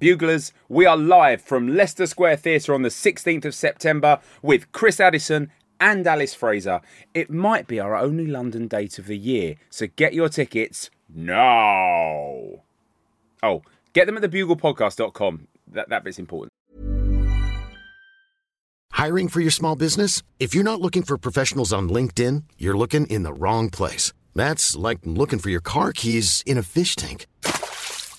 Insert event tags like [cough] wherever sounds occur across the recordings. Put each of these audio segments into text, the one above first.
Buglers, we are live from Leicester Square Theatre on the 16th of September with Chris Addison and Alice Fraser. It might be our only London date of the year, so get your tickets now. Oh, get them at thebuglepodcast.com. That, that bit's important. Hiring for your small business? If you're not looking for professionals on LinkedIn, you're looking in the wrong place. That's like looking for your car keys in a fish tank.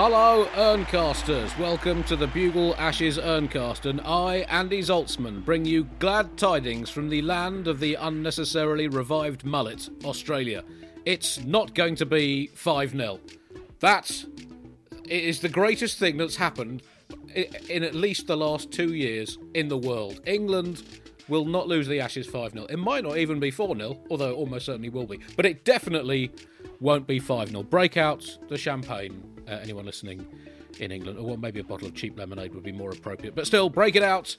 Hello, Urncasters. Welcome to the Bugle Ashes Urncast, and I, Andy Zaltzman, bring you glad tidings from the land of the unnecessarily revived mullet, Australia. It's not going to be 5 0. That is the greatest thing that's happened in at least the last two years in the world. England will not lose the Ashes 5 0. It might not even be 4 0, although it almost certainly will be. But it definitely won't be 5 0. Breakouts, the champagne. Uh, anyone listening in England, or well, maybe a bottle of cheap lemonade would be more appropriate. But still, break it out.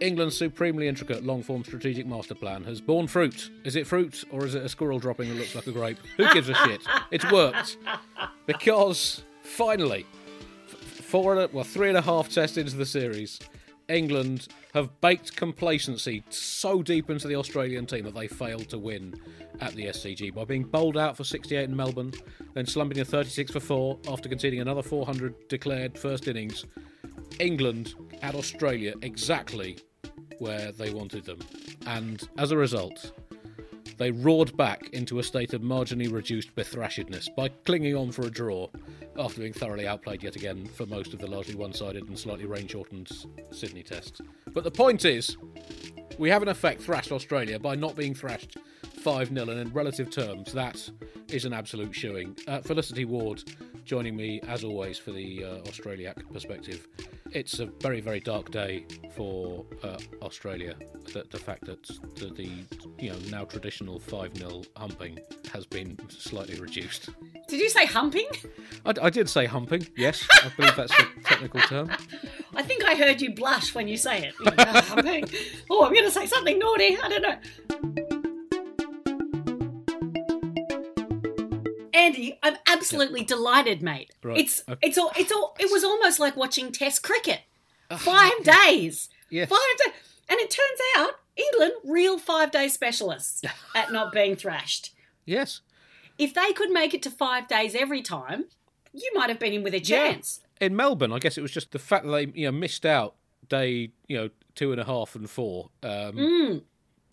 England's supremely intricate long form strategic master plan has borne fruit. Is it fruit or is it a squirrel dropping that looks like a grape? Who gives a shit? It's worked. Because finally, four well, three and a half tests into the series, England have baked complacency so deep into the Australian team that they failed to win at the SCG by being bowled out for 68 in Melbourne, then slumping to 36 for 4 after conceding another 400 declared first innings. England had Australia exactly where they wanted them. And as a result, they roared back into a state of marginally reduced bethrashedness by clinging on for a draw after being thoroughly outplayed yet again for most of the largely one sided and slightly rain shortened Sydney test. But the point is, we have in effect thrashed Australia by not being thrashed 5 0, and in relative terms, that is an absolute shoeing. Uh, Felicity Ward joining me as always for the uh, Australiac perspective. It's a very, very dark day for uh, Australia. The, the fact that the, the you know now traditional 5 0 humping has been slightly reduced. Did you say humping? I, I did say humping, yes. I believe that's the technical term. [laughs] I think I heard you blush when you say it. You [laughs] know, humping. Oh, I'm going to say something naughty. I don't know. Andy, I'm absolutely delighted, mate. Right, It's okay. it's all it's all it was almost like watching Test cricket. Five days. Yes. Five days. And it turns out England, real five day specialists at not being thrashed. Yes. If they could make it to five days every time, you might have been in with a chance. In Melbourne, I guess it was just the fact that they you know missed out day you know two and a half and four. Um, Mm.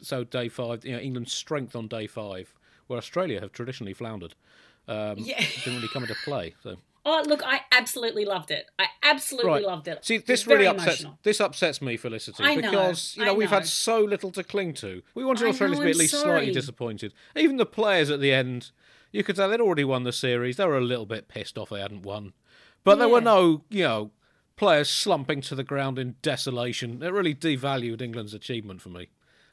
So day five, you know, England's strength on day five, where Australia have traditionally floundered, um, Yeah. didn't really come into play. So Oh, look, I absolutely loved it. I absolutely right, loved it. See, this really upsets emotional. this upsets me, Felicity, know, because you know we've had so little to cling to. We wanted I Australia know, to be at least sorry. slightly disappointed. Even the players at the end, you could tell they'd already won the series. They were a little bit pissed off they hadn't won, but there were no, you know, players slumping to the ground in desolation. It really devalued England's achievement for me.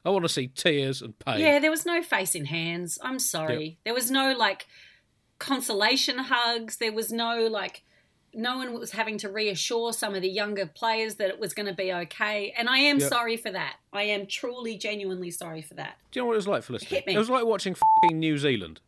I want to see tears and pain. Yeah, there was no face in hands. I'm sorry. There was no like consolation hugs. There was no like no one was having to reassure some of the younger players that it was going to be okay. And I am Yep. sorry for that. I am truly, genuinely sorry for that. Do you know what it was like? Hit me. It was like watching fing New Zealand.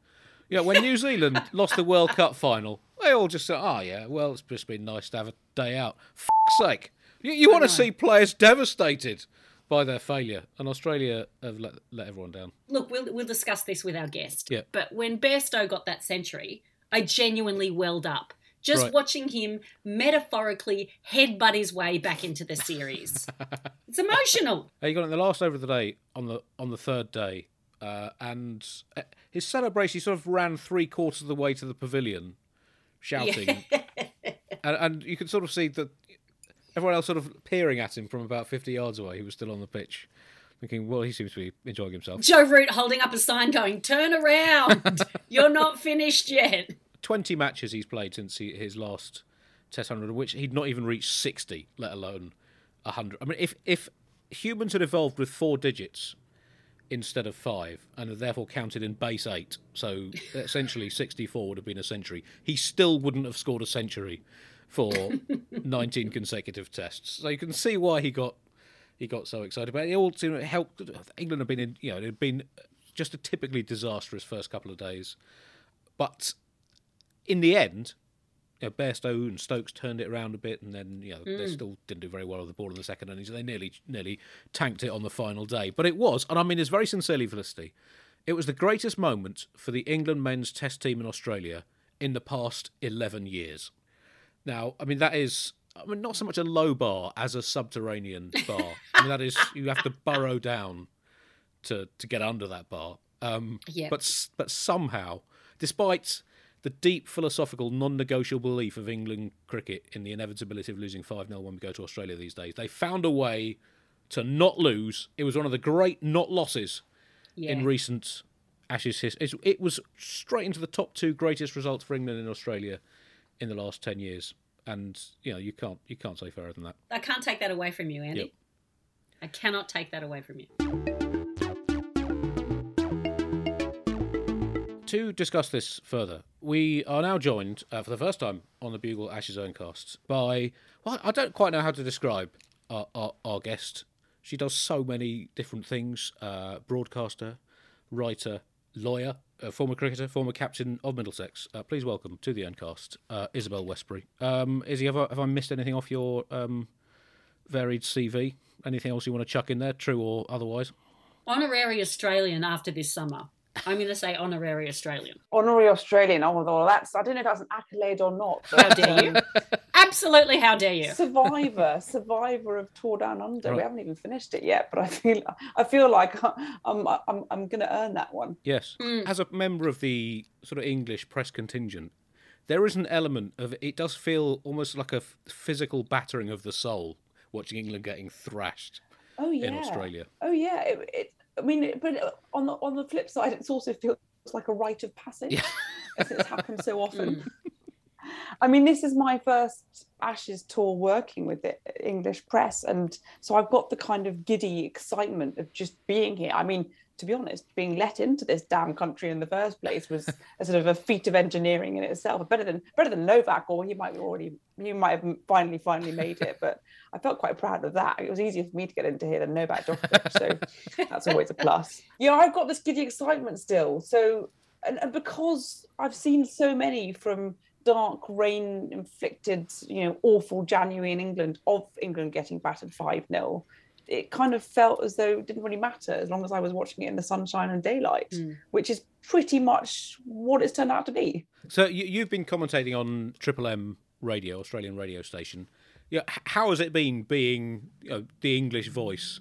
You know, when New Zealand [laughs] lost the World Cup final, they all just said, "Oh yeah, well, it's just been nice to have a day out." F- sake, you, you want to see players devastated by their failure, and Australia have let, let everyone down. Look, we'll we'll discuss this with our guest. Yeah. But when Bairstow got that century, I genuinely welled up. Just Right. watching him metaphorically headbutt his way back into the series. [laughs] it's emotional. He got it in the last over of the day on the on the third day, uh, and uh, his celebration he sort of ran three quarters of the way to the pavilion, shouting, [laughs] and, and you could sort of see that everyone else sort of peering at him from about fifty yards away. He was still on the pitch, thinking, "Well, he seems to be enjoying himself." Joe Root holding up a sign going, Turn around. [laughs] You're not finished yet. Twenty matches he's played since he, his last Test hundred, of which he'd not even reached sixty, let alone hundred. I mean, if if humans had evolved with four digits instead of five, and had therefore counted in base eight, so [laughs] essentially sixty-four would have been a century. He still wouldn't have scored a century for [laughs] nineteen consecutive tests. So you can see why he got he got so excited. But it all seemed to help. England had been in, you know, it had been just a typically disastrous first couple of days, but in the end, you know, Bairstow and Stokes turned it around a bit, and then you know they hmm. still didn't do very well with the ball in the second innings. They nearly nearly tanked it on the final day, but it was, and I mean this very sincerely, Felicity. It was the greatest moment for the England men's Test team in Australia in the past eleven years. Now, I mean that is, I mean not so much a low bar as a subterranean [laughs] bar. I mean that is you have to burrow down to to get under that bar. Um, Yep. But but somehow, despite the deep philosophical, non-negotiable belief of England cricket in the inevitability of losing five 0 when we go to Australia these days, they found a way to not lose. It was one of the great not losses Yeah. in recent Ashes history. It was straight into the top two greatest results for England in Australia in the last ten years, and you know you can't you can't say fairer than that. I can't take that away from you, Andy. Yep. I cannot take that away from you. To discuss this further, we are now joined uh, for the first time on the Bugle Ashes Urncasts by, well, I don't quite know how to describe our, our, our guest. She does so many different things uh, broadcaster, writer, lawyer, former cricketer, former captain of Middlesex. Uh, please welcome to the Urncast, uh, Isabelle Westbury. Um, Izzy, have I, have I missed anything off your um, varied CV? Anything else you want to chuck in there, true or otherwise? Honorary Australian after this summer. I'm going to say honorary Australian. honorary Australian. Oh, well, that's I don't know if that's an accolade or not. But, How dare you? Absolutely, how dare you? Survivor, Survivor of Tour Down Under. Right. We haven't even finished it yet, but I feel I feel like I'm I'm I'm going to earn that one. Yes. Mm. As a member of the sort of English press contingent, there is an element of it does feel almost like a f- physical battering of the soul watching England getting thrashed Oh yeah. in Australia. Oh yeah. It, it, I mean, but uh, on the on the flip side, it also feels like a rite of passage, Yeah. [laughs] as it's happened so often. Mm. I mean, this is my first Ashes tour working with the English press, and so I've got the kind of giddy excitement of just being here. I mean, to be honest, being let into this damn country in the first place was a sort of a feat of engineering in itself. Better than better than Novak, or he might be already he might have finally finally made it. But I felt quite proud of that. It was easier for me to get into here than Novak Djokovic, so that's always a plus. Yeah, I've got this giddy excitement still. So and, and because I've seen so many from dark rain inflicted, you know, awful January in England of England getting battered 5 0, it kind of felt as though it didn't really matter as long as I was watching it in the sunshine and daylight, hmm. which is pretty much what it's turned out to be. So you, you've been commentating on Triple M radio, Australian radio station. Yeah, how has it been being you know, the English voice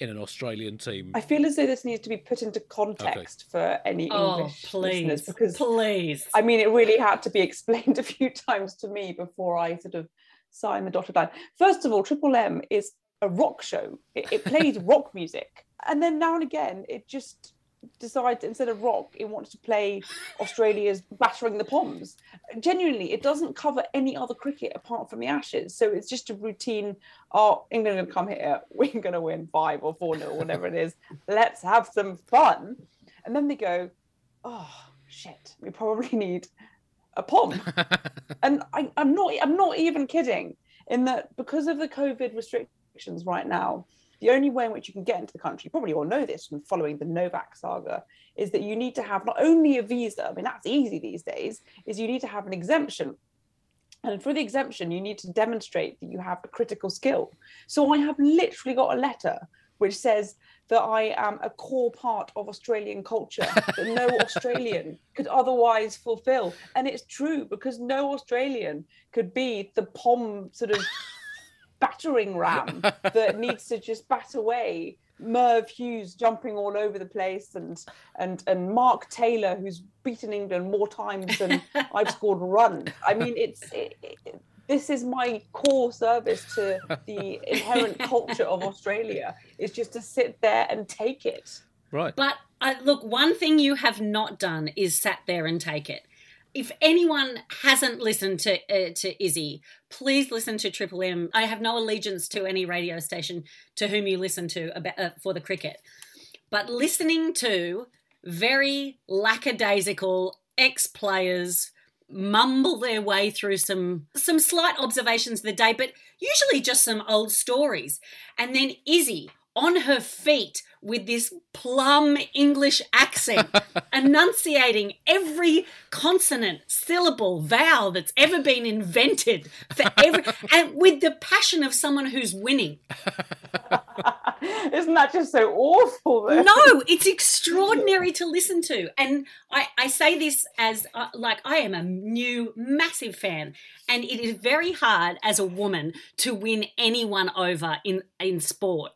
in an Australian team? I feel as though this needs to be put into context for any Oh, English please. listeners because please. I mean, it really had to be [laughs] explained a few times to me before I sort of signed the dotted line. First of all, Triple M is a rock show. It, it plays [laughs] rock music, and then now and again, it just decides instead of rock, it wants to play Australia's battering the Poms. Genuinely, it doesn't cover any other cricket apart from the Ashes. So it's just a routine. Oh, England are going to come here. [laughs] We're going to win five or four nil, whatever it is. Let's have some fun. And then they go, oh shit, we probably [laughs] need a pom. and I, I'm not I'm not even kidding in that because of the COVID restrictions right now, the only way in which you can get into the country, you probably all know this from following the Novak saga, is that you need to have not only a visa, I mean that's easy these days, is you need to have an exemption. And for the exemption, you need to demonstrate that you have a critical skill. So I have literally got a letter which says that I am a core part of Australian culture that no [laughs] Australian could otherwise fulfill. And it's true because no Australian could be the POM sort of battering ram that [laughs] needs to just bat away Merv Hughes jumping all over the place and and and Mark Taylor who's beaten England more times than [laughs] I've scored runs. I mean it's it, it, this is my core service to the inherent [laughs] culture of Australia is just to sit there and take it. right. But uh, look, one thing you have not done is sat there and take it. If anyone hasn't listened to uh, to Izzy, please listen to Triple M. I have no allegiance to any radio station to whom you listen to about uh, for the cricket, but listening to very lackadaisical ex players mumble their way through some some slight observations of the day, but usually just some old stories, and then Izzy on her feet with this plum English accent, [laughs] enunciating every consonant, syllable, vowel that's ever been invented for every, [laughs] and with the passion of someone who's winning. [laughs] Isn't that just so awful? Though? No, it's extraordinary to listen to. And I, I say this as uh, like I am a new massive fan, and it is very hard as a woman to win anyone over in in sport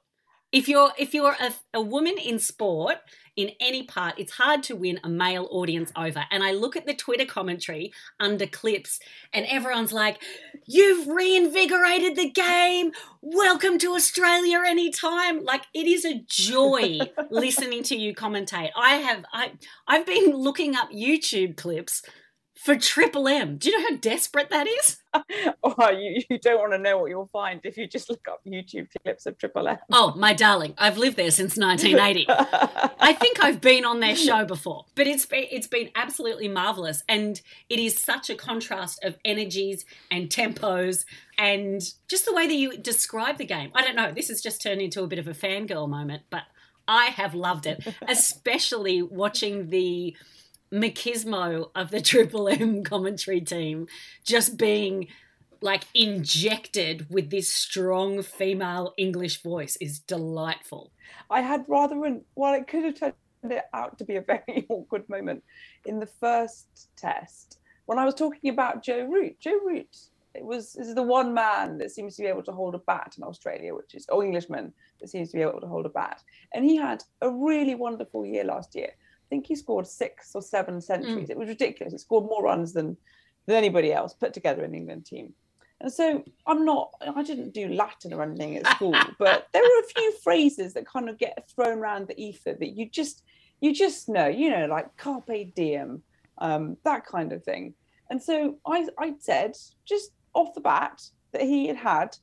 if you're if you're a, a woman in sport in any part it's hard to win a male audience over. And i look at the twitter commentary under clips and everyone's like you've reinvigorated the game. Welcome to australia anytime. Like it is a joy [laughs] listening to you commentate. I have i i've been looking up youtube clips for Triple M. Do you know how desperate that is? [laughs] oh, you, you don't want to know what you'll find if you just look up YouTube clips of Triple M. Oh, my darling, I've lived there since 1980. [laughs] I think I've been on their show before, but it's been, it's been absolutely marvelous, and it is such a contrast of energies and tempos and just the way that you describe the game. I don't know. This has just turned into a bit of a fangirl moment, but I have loved it, [laughs] especially watching the machismo of the [laughs] Triple M commentary team just being like injected with this strong female English voice is delightful. I had rather an well, it could have turned it out to be a [laughs] very awkward moment in the first test when I was talking about Joe Root. Joe Root it was is the one man that seems to be able to hold a bat in Australia, which is oh Englishman that seems to be able to hold a bat, and he had a really wonderful year last year think he scored six or seven centuries. Mm. It was ridiculous. He scored more runs than than anybody else put together in the England team. And so I'm not, I didn't do Latin or anything at school, [laughs] but there are a few phrases that kind of get thrown around the ether that you just, you just know, you know, like carpe diem, um, that kind of thing. And so I, I said just off the bat that he had had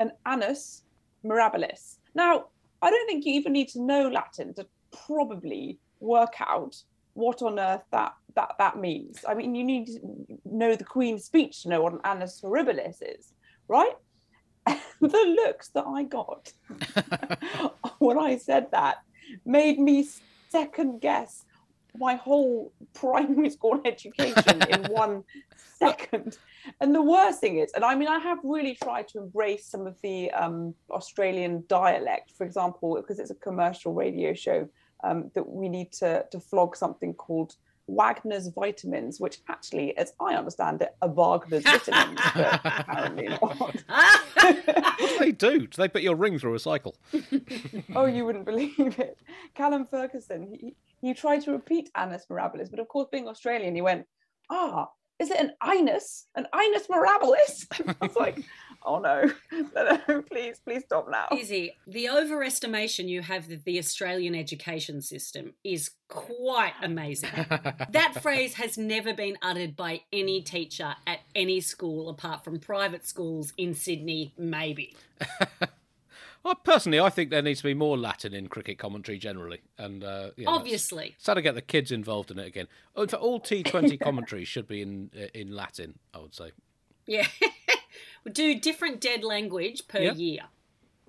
an annus mirabilis. Now, I don't think you even need to know Latin to probably work out what on earth that that that means. I mean, you need to know the Queen's speech to know what an annus horribilis is, right? [laughs] the looks that I got [laughs] when I said that made me second guess my whole primary school [laughs] education in one second. And the worst thing is, and I mean, I have really tried to embrace some of the um, Australian dialect, for example, because it's a commercial radio show um, that we need to, to flog something called Wagner's vitamins, which actually, as I understand it, are Wagner's vitamins, but apparently not. [laughs] what do they do? Do they put your ring through a cycle? [laughs] oh, you wouldn't believe it. Callum Ferguson, he, he tried to repeat Annus Mirabilis, but of course, being Australian, he went, ah, is it an Inus? An Inus Mirabilis? [laughs] I was like, oh no, [laughs] no, no, [laughs] please, please stop now. Izzy, the overestimation you have of the Australian education system is quite amazing. [laughs] that phrase has never been uttered by any teacher at any school apart from private schools in Sydney, maybe. Well, personally, I think there needs to be more Latin in cricket commentary generally, and uh, yeah, obviously, it's to get the kids involved in it again. In fact, all T Twenty commentary should be in uh, in Latin. I would say. Yeah, we do different dead language per year.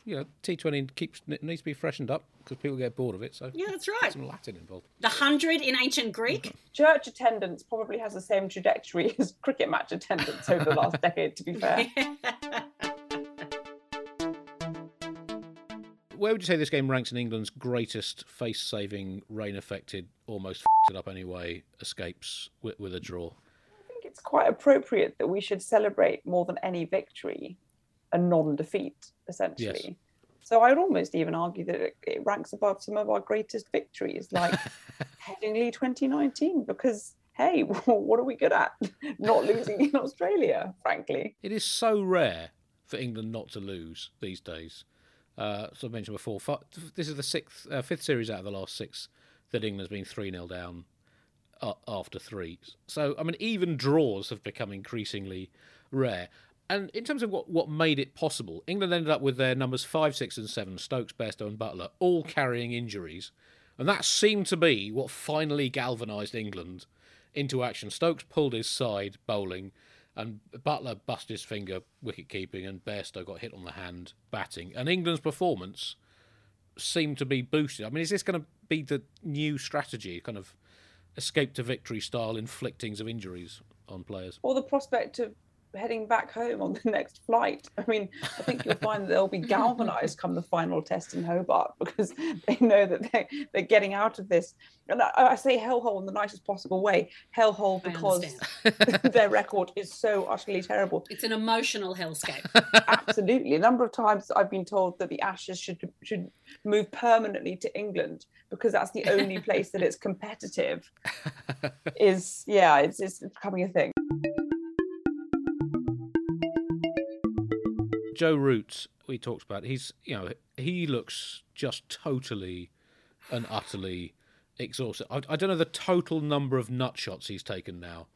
Yeah, T Twenty keeps needs to be freshened up because people get bored of it. So yeah, that's right. Some Latin involved. The hundred in ancient Greek. Mm-hmm. Church attendance probably has the same trajectory [laughs] as cricket match attendance over the last [laughs] decade. To be fair. [laughs] where would you say this game ranks in England's greatest face-saving, rain-affected, almost it up anyway escapes with, with a draw? It's quite appropriate that we should celebrate more than any victory a non-defeat, essentially. Yes. So I would almost even argue that it, it ranks above some of our greatest victories, like [laughs] Headingley 2019, because hey, [laughs] what are we good at? [laughs] Not losing in Australia, frankly. It is so rare for England not to lose these days. Uh, so I mentioned before, this is the sixth, uh, fifth series out of the last six that England's been 3 0 down. After three. So I mean, even draws have become increasingly rare. And in terms of what, what made it possible, England ended up with their numbers five, six, and seven, Stokes, Bairstow, and Buttler, all carrying injuries. And that seemed to be what finally galvanised England into action. Stokes pulled his side bowling, and Buttler busted his finger wicket keeping, and Bairstow got hit on the hand batting. And England's performance seemed to be boosted. I mean, is this going to be the new strategy, kind of escape to victory style inflictings of injuries on players? Or the prospect of heading back home on the [laughs] next flight. I mean, I think you'll find that they'll be [laughs] galvanised come the final test in Hobart [laughs] because they know that they're, they're getting out of this. And I, I say hellhole in the nicest possible way. Hellhole because their record is so utterly terrible. It's an emotional hellscape. Absolutely. A number of times I've been told that the Ashes should should move permanently to England because that's the only place that it's competitive. Is yeah, it's, it's becoming a thing. Joe Root, we talked about. He's you know he looks just totally and utterly exhausted. I, I don't know the total number of nut shots he's taken now.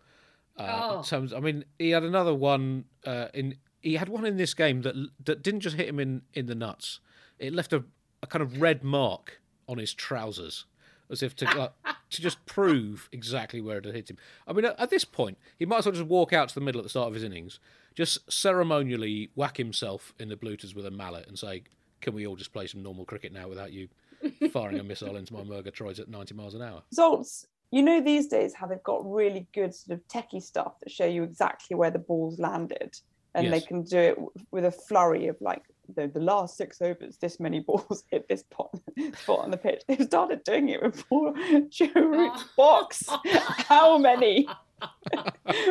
Uh, Oh. terms, I mean, he had another one uh, in. He had one in this game that that didn't just hit him in, in the nuts. It left a, a kind of red mark on his trousers, as if to like, to just [laughs] prove exactly where it had hit him. I mean, at, at this point, he might as well just walk out to the middle at the start of his innings, just ceremonially whack himself in the blooters with a mallet and say, "Can we all just play some normal cricket now without you [laughs] firing a missile into my Murgatroyds at ninety miles an hour?" Results. You know these days how they've got really good sort of techie stuff that show you exactly where the ball's landed, and they can do it with a flurry of like the, the last six overs, this many [laughs] balls hit this pot, spot on the pitch. They've started doing it with poor Joe Root's box. [laughs] How many? [laughs]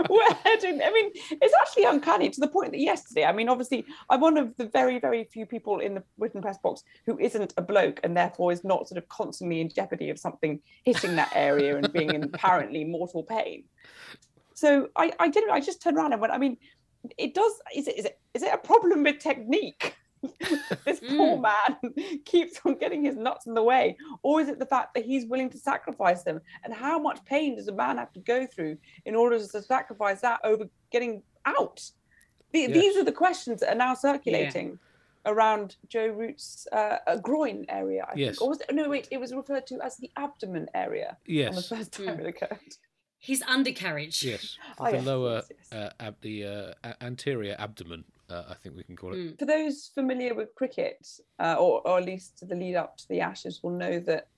We're. I mean, it's actually uncanny to the point that yesterday, I mean, obviously, I'm one of the very, very few people in the written press box who isn't a bloke and therefore is not sort of constantly in jeopardy of something hitting that area and being in apparently mortal pain. So I, I did. I just turned around and went. I mean, it does. Is it? Is it? Is it a problem with technique? [laughs] this poor man [laughs] keeps on getting his nuts in the way, or is it the fact that he's willing to sacrifice them? And how much pain does a man have to go through in order to sacrifice that over getting out? The, These are the questions that are now circulating around Joe Root's uh, groin area. I Yes. think. Or was it? No, wait. It was referred to as the abdomen area Yes. on the first time it occurred. His undercarriage. yes, [laughs] Oh, the yes, lower yes, yes. Uh, ab- the uh, a- anterior abdomen. Uh, I think we can call it. Mm. for those familiar with cricket, uh, or, or at least the lead up to the Ashes, will know that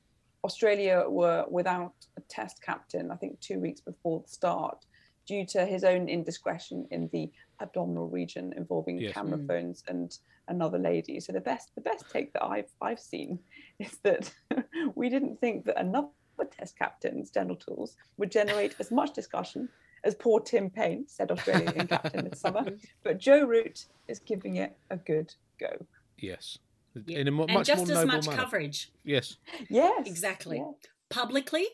Australia were without a Test captain. I think two weeks before the start, due to his own indiscretion in the abdominal region involving Yes. camera Mm. phones and another lady. So the best the best take that I've I've seen [laughs] is that [laughs] we didn't think that another Test captain's genitals would generate as much discussion as poor Tim Paine, said Australian [laughs] captain this summer. But Joe Root is giving it a good go. Yes, Yeah. in a mo- and much just more as noble much manner. coverage Yes, Yes. Exactly. yeah. publicly,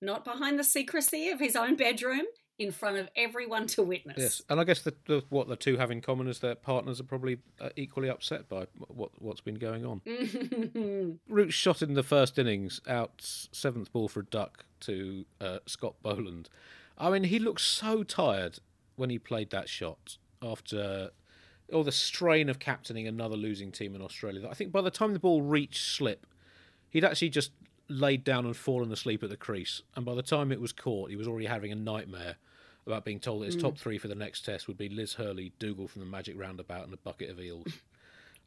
not behind the secrecy of his own bedroom, in front of everyone to witness. yes, and I guess the, the what the two have in common is their partners are probably uh, equally upset by what what's been going on. [laughs] Root shot in the first innings out seventh ball for a duck to uh, Scott Boland. I mean, he looked so tired when he played that shot after all the strain of captaining another losing team in Australia. I think by the time the ball reached slip, he'd actually just laid down and fallen asleep at the crease. And by the time it was caught, he was already having a nightmare about being told that his top three for the next test would be Liz Hurley, Dougal from the Magic Roundabout, and a bucket of eels.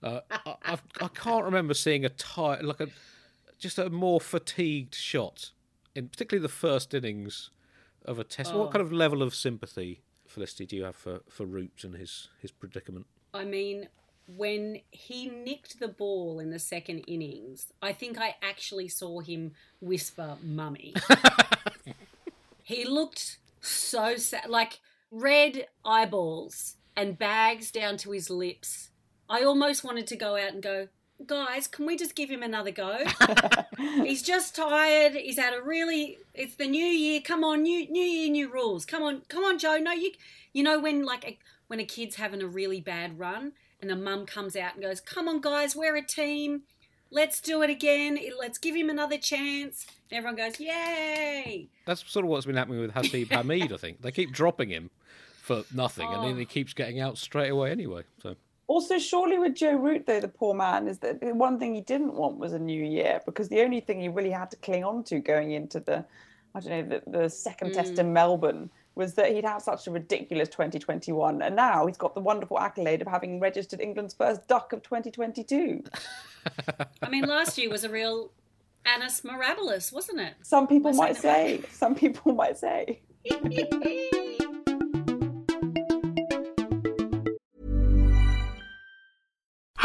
Uh, I, I've, I can't remember seeing a tired, like a just a more fatigued shot in particularly the first innings of a test. What oh. kind of level of sympathy, Felicity, do you have for for Root and his his predicament? I mean, when he nicked the ball in the second innings, I think I actually saw him whisper "mummy." [laughs] he looked so sad, like red eyeballs and bags down to his lips. I almost wanted to go out and go, guys, can we just give him another go? [laughs] He's just tired. He's had a really. It's the new year. Come on, new new year, new rules. Come on, come on, Joe. No, you. You know when like a, when a kid's having a really bad run and the mum comes out and goes, "Come on, guys, we're a team. let's do it again. Let's give him another chance. And everyone goes, yay! That's sort of what's been happening with Hasib [laughs] Hamid. I think they keep dropping him for nothing, and then Oh. he keeps getting out straight away anyway. So Also, surely with Joe Root, though, the poor man, is that the one thing he didn't want was a new year because the only thing he really had to cling on to going into the, I don't know, the, the second test mm. in Melbourne was that he'd had such a ridiculous 2021. And now he's got the wonderful accolade of having registered England's first duck of 2022. [laughs] I mean, last year was a real annus mirabilis, wasn't it? Some people might say, some people [laughs] might say. [laughs]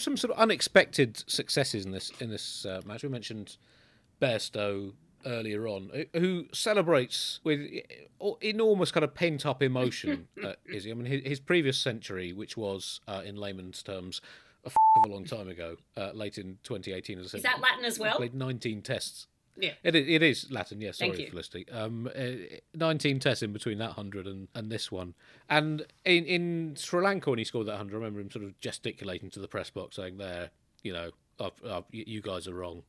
Some sort of unexpected successes in this in this uh, match. We mentioned Bairstow earlier on, who- who celebrates with e- enormous kind of pent up emotion. [laughs] uh, is he? I mean, his, his previous century, which was uh, in layman's terms. A f- of a long time ago, uh, late in 2018. As I said, Is that Latin as well? Played 19 tests Yeah. It, it is Latin, yes. Sorry. Felicity. Um, uh, 19 tests in between that 100 and, and this one. And in, in Sri Lanka, when he scored that 100, I remember him sort of gesticulating to the press box saying, There, you know, I've, I've, you guys are wrong.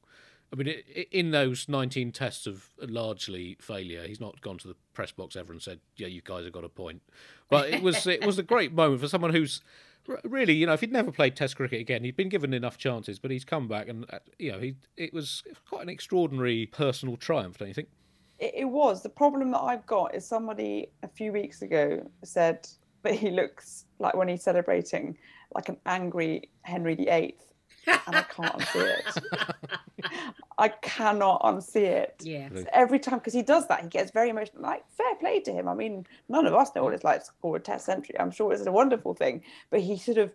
I mean, in those 19 tests of largely failure, he's not gone to the press box ever and said, "Yeah, you guys have got a point." But it was it was a great moment for someone who's really, you know, if he'd never played Test cricket again, he'd been given enough chances, but he's come back and uh, you know, he it was quite an extraordinary personal triumph, don't you think? It, it was. The problem that I've got is somebody a few weeks ago said that he looks like when he's celebrating like an angry Henry VIII, and I can't unsee it. I cannot unsee it. Yeah. So every time, because he does that, he gets very emotional. Like, fair play to him. I mean, none of us know what it's like to score a test century. I'm sure it's a wonderful thing. But he sort of,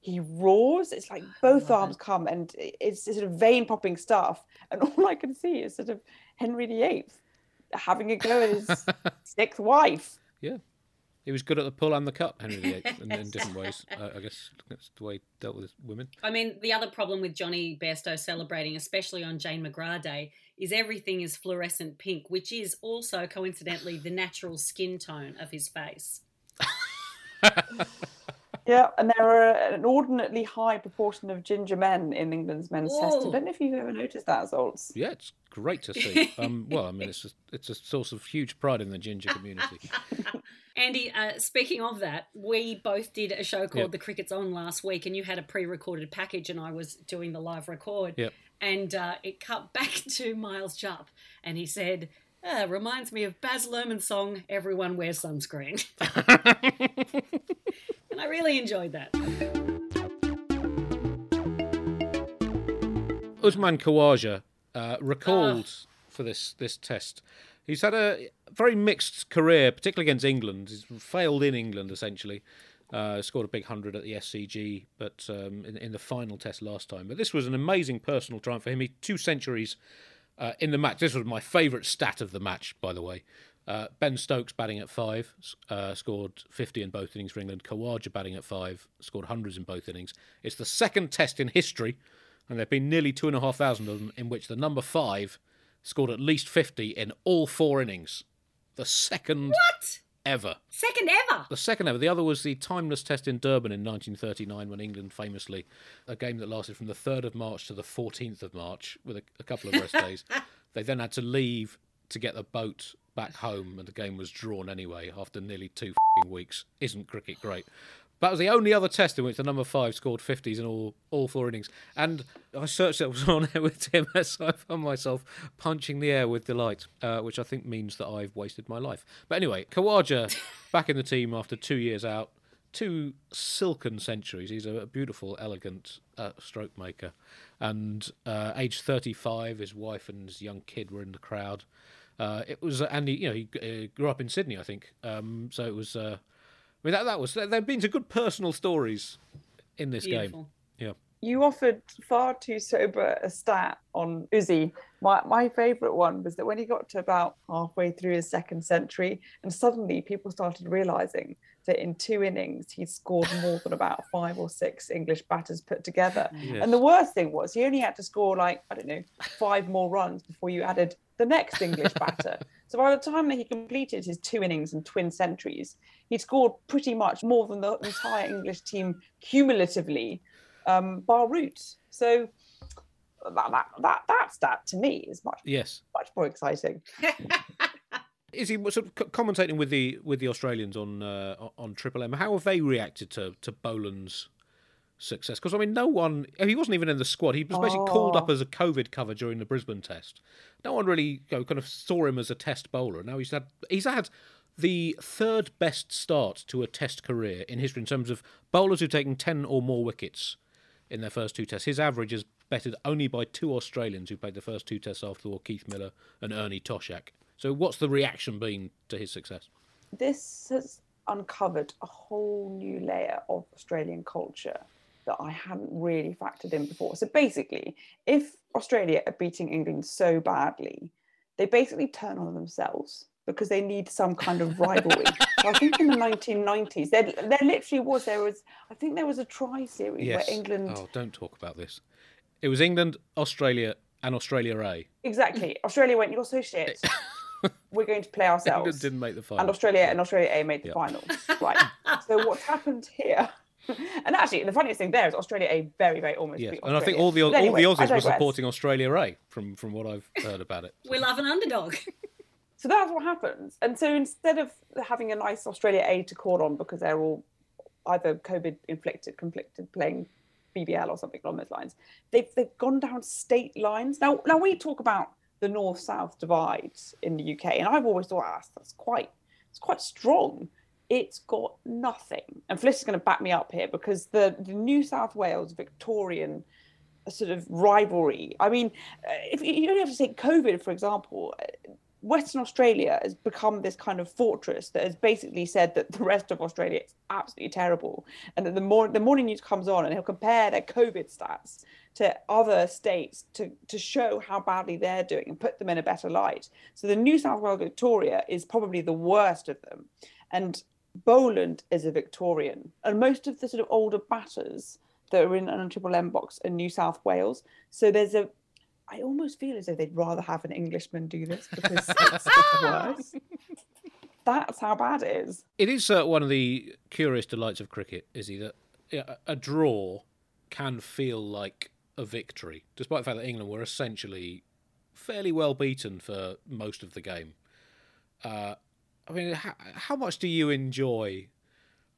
he roars. It's like oh, both arms come and it's sort of vein popping stuff. And [laughs] all I can see is sort of Henry VIII having a go at his [laughs] sixth wife. Yeah. He was good at the pull and the cut, Henry VIII, in, in different ways. Uh, I guess that's the way he dealt with women. I mean, the other problem with Jonny Bairstow celebrating, especially on Jane McGrath Day, is everything is fluorescent pink, which is also coincidentally the natural skin tone of his face. [laughs] Yeah, and there are an inordinately high proportion of ginger men in England's men's test. I don't know if you've ever noticed that, Zaltz. Yeah, it's great to see. Um, well, I mean, it's a, it's a source of huge pride in the ginger community. [laughs] Andy, uh, speaking of that, we both did a show called Yep. The Cricket's On last week, and you had a pre recorded package, and I was doing the live record. Yep. And uh, it cut back [laughs] to Miles Jupp, and he said, ah, Reminds me of Baz Luhrmann's song, Everyone Wears Sunscreen. [laughs] and I really enjoyed that. Usman Khawaja uh, recalled for this this test. He's had a very mixed career, particularly against England. He's failed in England essentially. Uh, scored a big hundred at the SCG, but um, in, in the final test last time. But this was an amazing personal triumph for him. He two centuries uh, in the match. This was my favourite stat of the match, by the way. Uh, ben Stokes batting at five, uh, scored 50 in both innings for England. Khawaja batting at five, scored hundreds in both innings. It's the second test in history, and there have been nearly two and a half thousand of them, in which the number five scored at least 50 in all four innings. The second What? Ever. Second ever. The second ever. The other was the timeless test in Durban in 1939 when England famously, a game that lasted from the 3rd of March to the 14th of March with a, a couple of rest [laughs] days. They then had to leave to get the boat back home and the game was drawn anyway after nearly two fing weeks. Isn't cricket great? That was the only other test in which the number five scored 50s in all, all four innings. And I searched it [laughs] was on air with Tim, [laughs] so I found myself punching the air with delight, uh, which I think means that I've wasted my life. But anyway, Khawaja [laughs] back in the team after two years out, two silken centuries. He's a beautiful, elegant uh, stroke maker. And uh, age 35, his wife and his young kid were in the crowd. Uh, it was, and he, you know, he uh, grew up in Sydney, I think. Um, so it was. I mean, that that was. There have been some good personal stories in this Beautiful. game. Yeah. You offered far too sober a stat on Uzi. My my favourite one was that when he got to about halfway through his second century, and suddenly people started realising that in two innings he'd scored more than about five or six English batters put together. Yes. And the worst thing was he only had to score like I don't know five more runs before you added the next English batter. [laughs] So by the time that he completed his two innings and twin centuries, he'd scored pretty much more than the entire English team cumulatively, um, bar Roots. So that, that that that stat to me is much Yes. much more exciting. [laughs] Is he sort of co- commentating with the with the Australians on uh, on Triple M? How have they reacted to to Boland's success? Because I mean, no one he wasn't even in the squad. He was basically called up Oh. as a COVID cover during the Brisbane Test. No one really you know, kind of saw him as a Test bowler. Now he's had he's had the third best start to a Test career in history in terms of bowlers who've taken ten or more wickets in their first two tests. His average is bettered only by two Australians who played the first two tests after the war, Keith Miller and Ernie Toshack. So what's the reaction been to his success? This has uncovered a whole new layer of Australian culture that I hadn't really factored in before. So basically, if Australia are beating England so badly, they basically turn on themselves because they need some kind of rivalry. [laughs] so I think in the 1990s, there, there literally was there was I think there was a tri series where England Oh, don't talk about this. It was England, Australia, and Australia A. exactly Australia went you're so shit. [laughs] [laughs] We're going to play ourselves. England didn't make the final. and Australia and Australia A made the Yeah. final. [laughs] Right. so what's happened here? [laughs] And actually, the funniest thing there is Australia A very, very almost Yes, beat and I think all the But anyway, all the Aussies were supporting Australia A from from what I've heard about it. We love an underdog. So that's what happens. And so instead of having a nice Australia A to call on because they're all either COVID inflicted, conflicted, playing BBL or something along those lines, they've they've gone down state lines. Now now we talk about the north south divide in the UK, and I've always thought ah, that's quite it's quite strong. It's got nothing. And Fliss is going to back me up here because the, the New South Wales Victorian sort of rivalry. I mean, uh, if you only have to take COVID, for example, Western Australia has become this kind of fortress that has basically said that the rest of Australia is absolutely terrible, and that the more the morning news comes on, and he'll compare their COVID stats to other states to to show how badly they're doing and put them in a better light. So the New South Wales Victoria is probably the worst of them, and Boland is a Victorian, and most of the sort of older batters that are in an Triple M box are New South Wales. So there's a I almost feel as though they'd rather have an Englishman do this because [laughs] it's, it's worse. That's how bad it is. It is uh, one of the curious delights of cricket, is he that a a draw can feel like a victory, despite the fact that England were essentially fairly well beaten for most of the game. Uh, I mean, how, how much do you enjoy?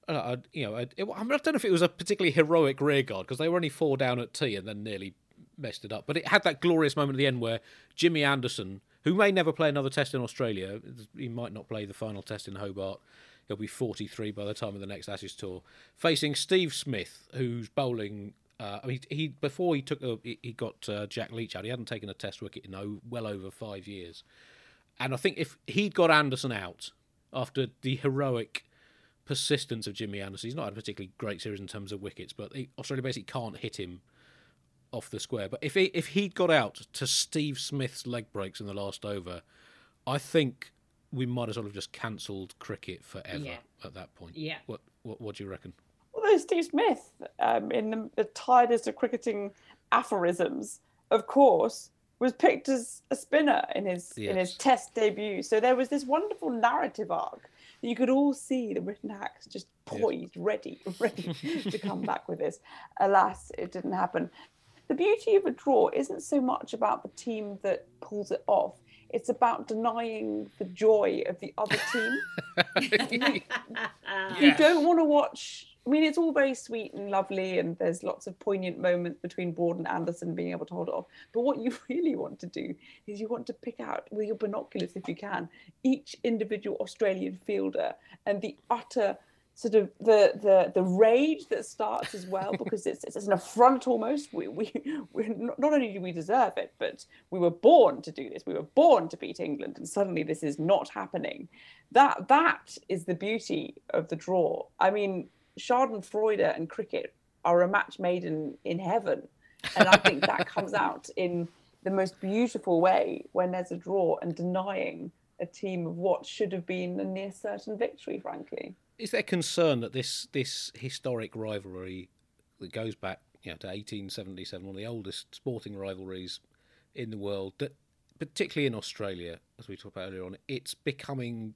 Uh, uh, you know, it, I, mean, I don't know if it was a particularly heroic rearguard because they were only four down at tea and then nearly messed it up. But it had that glorious moment at the end where Jimmy Anderson, who may never play another test in Australia, he might not play the final test in Hobart. He'll be 43 by the time of the next Ashes tour, facing Steve Smith, who's bowling. Uh, I mean, he before he took a, he got uh, Jack Leach out. He hadn't taken a Test wicket in oh, well over five years, and I think if he'd got Anderson out after the heroic persistence of Jimmy Anderson, he's not had a particularly great series in terms of wickets, but Australia basically can't hit him off the square. But if he if he'd got out to Steve Smith's leg breaks in the last over, I think we might as well have just cancelled cricket forever Yeah. at that point. Yeah. What what what do you reckon? Although Steve Smith, um, in the, the tiredest of cricketing aphorisms, of course, was picked as a spinner in his in his Test debut. So there was this wonderful narrative arc that you could all see the written hacks just poised, ready, [laughs] ready to come back with this. Alas, it didn't happen. The beauty of a draw isn't so much about the team that pulls it off. It's about denying the joy of the other team. [laughs] You don't want to watch. I mean, it's all very sweet and lovely, and there's lots of poignant moments between Broad and Anderson being able to hold it off. But what you [laughs] really want to do is you want to pick out with your binoculars, if you can, each individual Australian fielder and the utter sort of the the the rage that starts as well [laughs] because it's it's an affront almost. We we [laughs] we not only do we deserve it but we were born to do this. We were born to beat england and suddenly this is not happening. That that is the beauty of the draw. I mean schadenfreude and cricket are a match made in in heaven and i think that [laughs] comes out in the most beautiful way when there's a draw and denying a team of what should have been a near certain victory frankly is there concern that this this historic rivalry that goes back you know, to 1877, one of the oldest sporting rivalries in the world, that particularly in Australia, as we talked about earlier on, it's becoming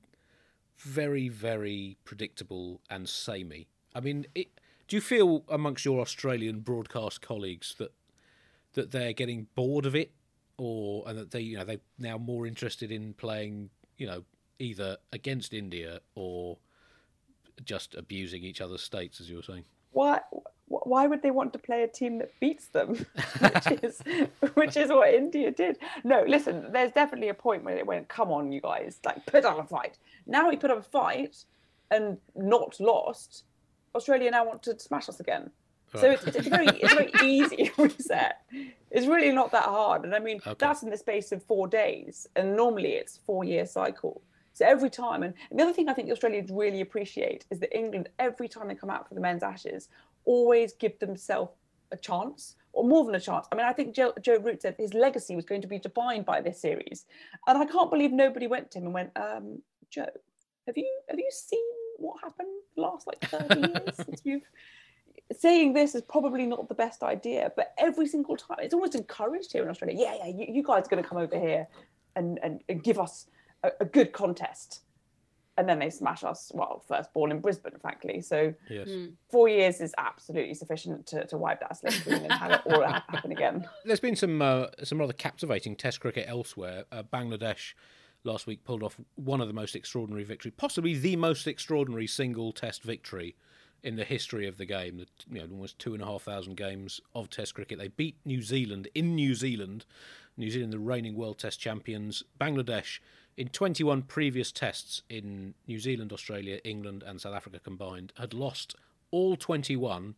very, very predictable and samey. I mean, it, do you feel amongst your Australian broadcast colleagues that that they're getting bored of it, or and that they you know they're now more interested in playing you know either against India or just abusing each other's states, as you were saying. Why? Why would they want to play a team that beats them, [laughs] which is which is what India did? No, listen. There's definitely a point where they went, "Come on, you guys, like put up a fight." Now we put up a fight and not lost. Australia now want to smash us again. So it's, it's, very it's very [laughs] easy reset. It's really not that hard, and I mean okay. that's in the space of four days, and normally it's four year cycle. So every time, and, the other thing I think Australians really appreciate is that England, every time they come out for the men's Ashes, always give themselves a chance or more than a chance. I mean, I think Joe, Joe Root said his legacy was going to be defined by this series, and I can't believe nobody went to him and went, um, "Joe, have you have you seen what happened the last like thirty [laughs] years since you've?" Saying this is probably not the best idea, but every single time it's almost encouraged here in Australia. Yeah, yeah, you, you guys are going to come over here and, and, and give us a, a good contest and then they smash us. Well, first ball in Brisbane, frankly. So yes. Mm. four years is absolutely sufficient to, to wipe that slate clean and have it all happen again. [laughs] There's been some uh, some rather captivating Test cricket elsewhere. Uh, Bangladesh last week pulled off one of the most extraordinary victories, possibly the most extraordinary single Test victory in the history of the game. The, you know, almost two and a half thousand games of Test cricket. They beat New Zealand in New Zealand. New Zealand, the reigning World Test champions. Bangladesh in 21 previous tests in New Zealand, Australia, England, and South Africa combined, had lost all 21.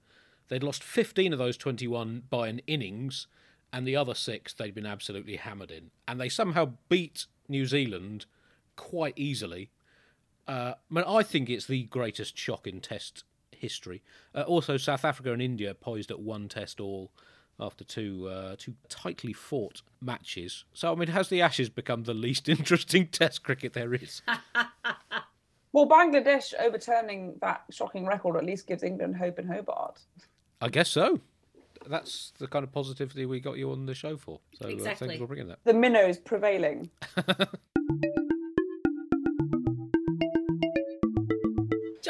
They'd lost 15 of those 21 by an innings, and the other six they'd been absolutely hammered in. And they somehow beat New Zealand quite easily. Uh, I, I think it's the greatest shock in Test history. Uh, also, South Africa and India poised at one Test all after two uh, two tightly fought matches. So I mean, has the Ashes become the least [laughs] interesting Test cricket there is? [laughs] well, Bangladesh overturning that shocking record at least gives England hope in Hobart. I guess so. That's the kind of positivity we got you on the show for. So exactly. uh, thank you for bringing that. The minnows prevailing. [laughs]